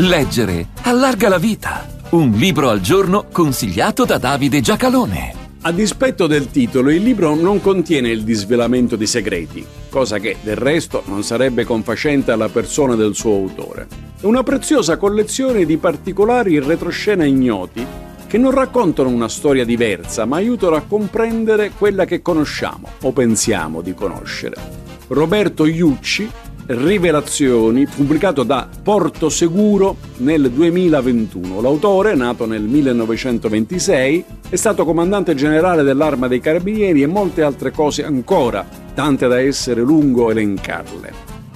Leggere allarga la vita. Un libro al giorno consigliato da Davide Giacalone. A dispetto del titolo, il libro non contiene il disvelamento di segreti, cosa che del resto non sarebbe confacente alla persona del suo autore. È una preziosa collezione di particolari in retroscena ignoti che non raccontano una storia diversa, ma aiutano a comprendere quella che conosciamo o pensiamo di conoscere. Roberto Iucci Rivelazioni, pubblicato da Porto Seguro nel 2021. L'autore, nato nel 1926, è stato comandante generale dell'Arma dei Carabinieri e molte altre cose ancora, tante da essere lungo elencarle.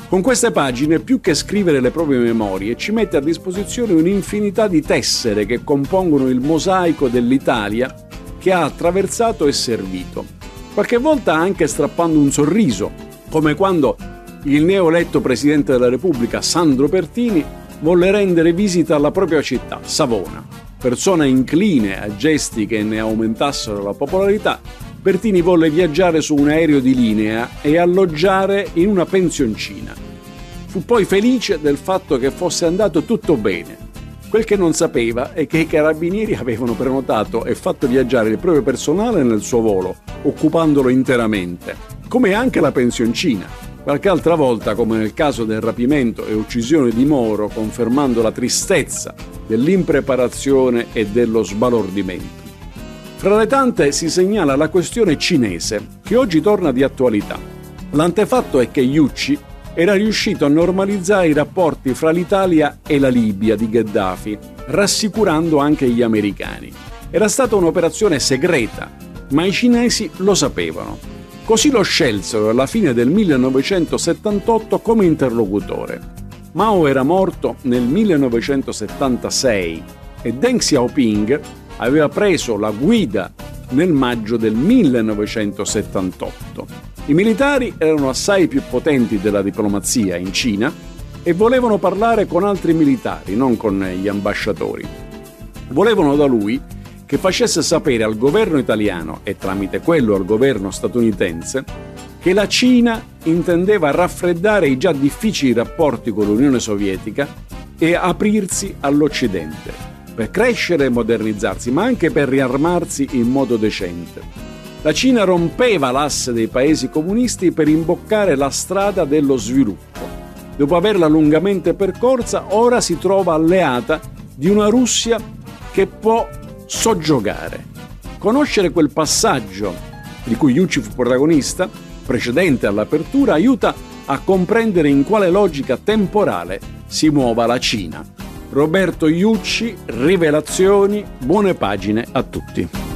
Con queste pagine, più che scrivere le proprie memorie, ci mette a disposizione un'infinità di tessere che compongono il mosaico dell'Italia che ha attraversato e servito. Qualche volta anche strappando un sorriso, come quando il neoeletto Presidente della Repubblica Sandro Pertini volle rendere visita alla propria città, Savona. Persona incline a gesti che ne aumentassero la popolarità, Pertini volle viaggiare su un aereo di linea e alloggiare in una pensioncina. Fu poi felice del fatto che fosse andato tutto bene. Quel che non sapeva è che i carabinieri avevano prenotato e fatto viaggiare il proprio personale nel suo volo, occupandolo interamente, come anche la pensioncina. Qualche altra volta, come nel caso del rapimento e uccisione di Moro, confermando la tristezza dell'impreparazione e dello sbalordimento. Fra le tante si segnala la questione cinese, che oggi torna di attualità. L'antefatto è che Yucci era riuscito a normalizzare i rapporti fra l'Italia e la Libia di Gheddafi, rassicurando anche gli americani. Era stata un'operazione segreta, ma i cinesi lo sapevano Così lo scelsero alla fine del 1978 come interlocutore. Mao era morto nel 1976 e Deng Xiaoping aveva preso la guida nel maggio del 1978. I militari erano assai più potenti della diplomazia in Cina e volevano parlare con altri militari, non con gli ambasciatori. Volevano da lui che facesse sapere al governo italiano e tramite quello al governo statunitense che la Cina intendeva raffreddare i già difficili rapporti con l'Unione Sovietica e aprirsi all'Occidente, per crescere e modernizzarsi, ma anche per riarmarsi in modo decente. La Cina rompeva l'asse dei paesi comunisti per imboccare la strada dello sviluppo. Dopo averla lungamente percorsa, ora si trova alleata di una Russia che può soggiogare. Conoscere quel passaggio di cui Yucci fu protagonista, precedente all'apertura, aiuta a comprendere in quale logica temporale si muova la Cina. Roberto Iucci, Rivelazioni, buone pagine a tutti.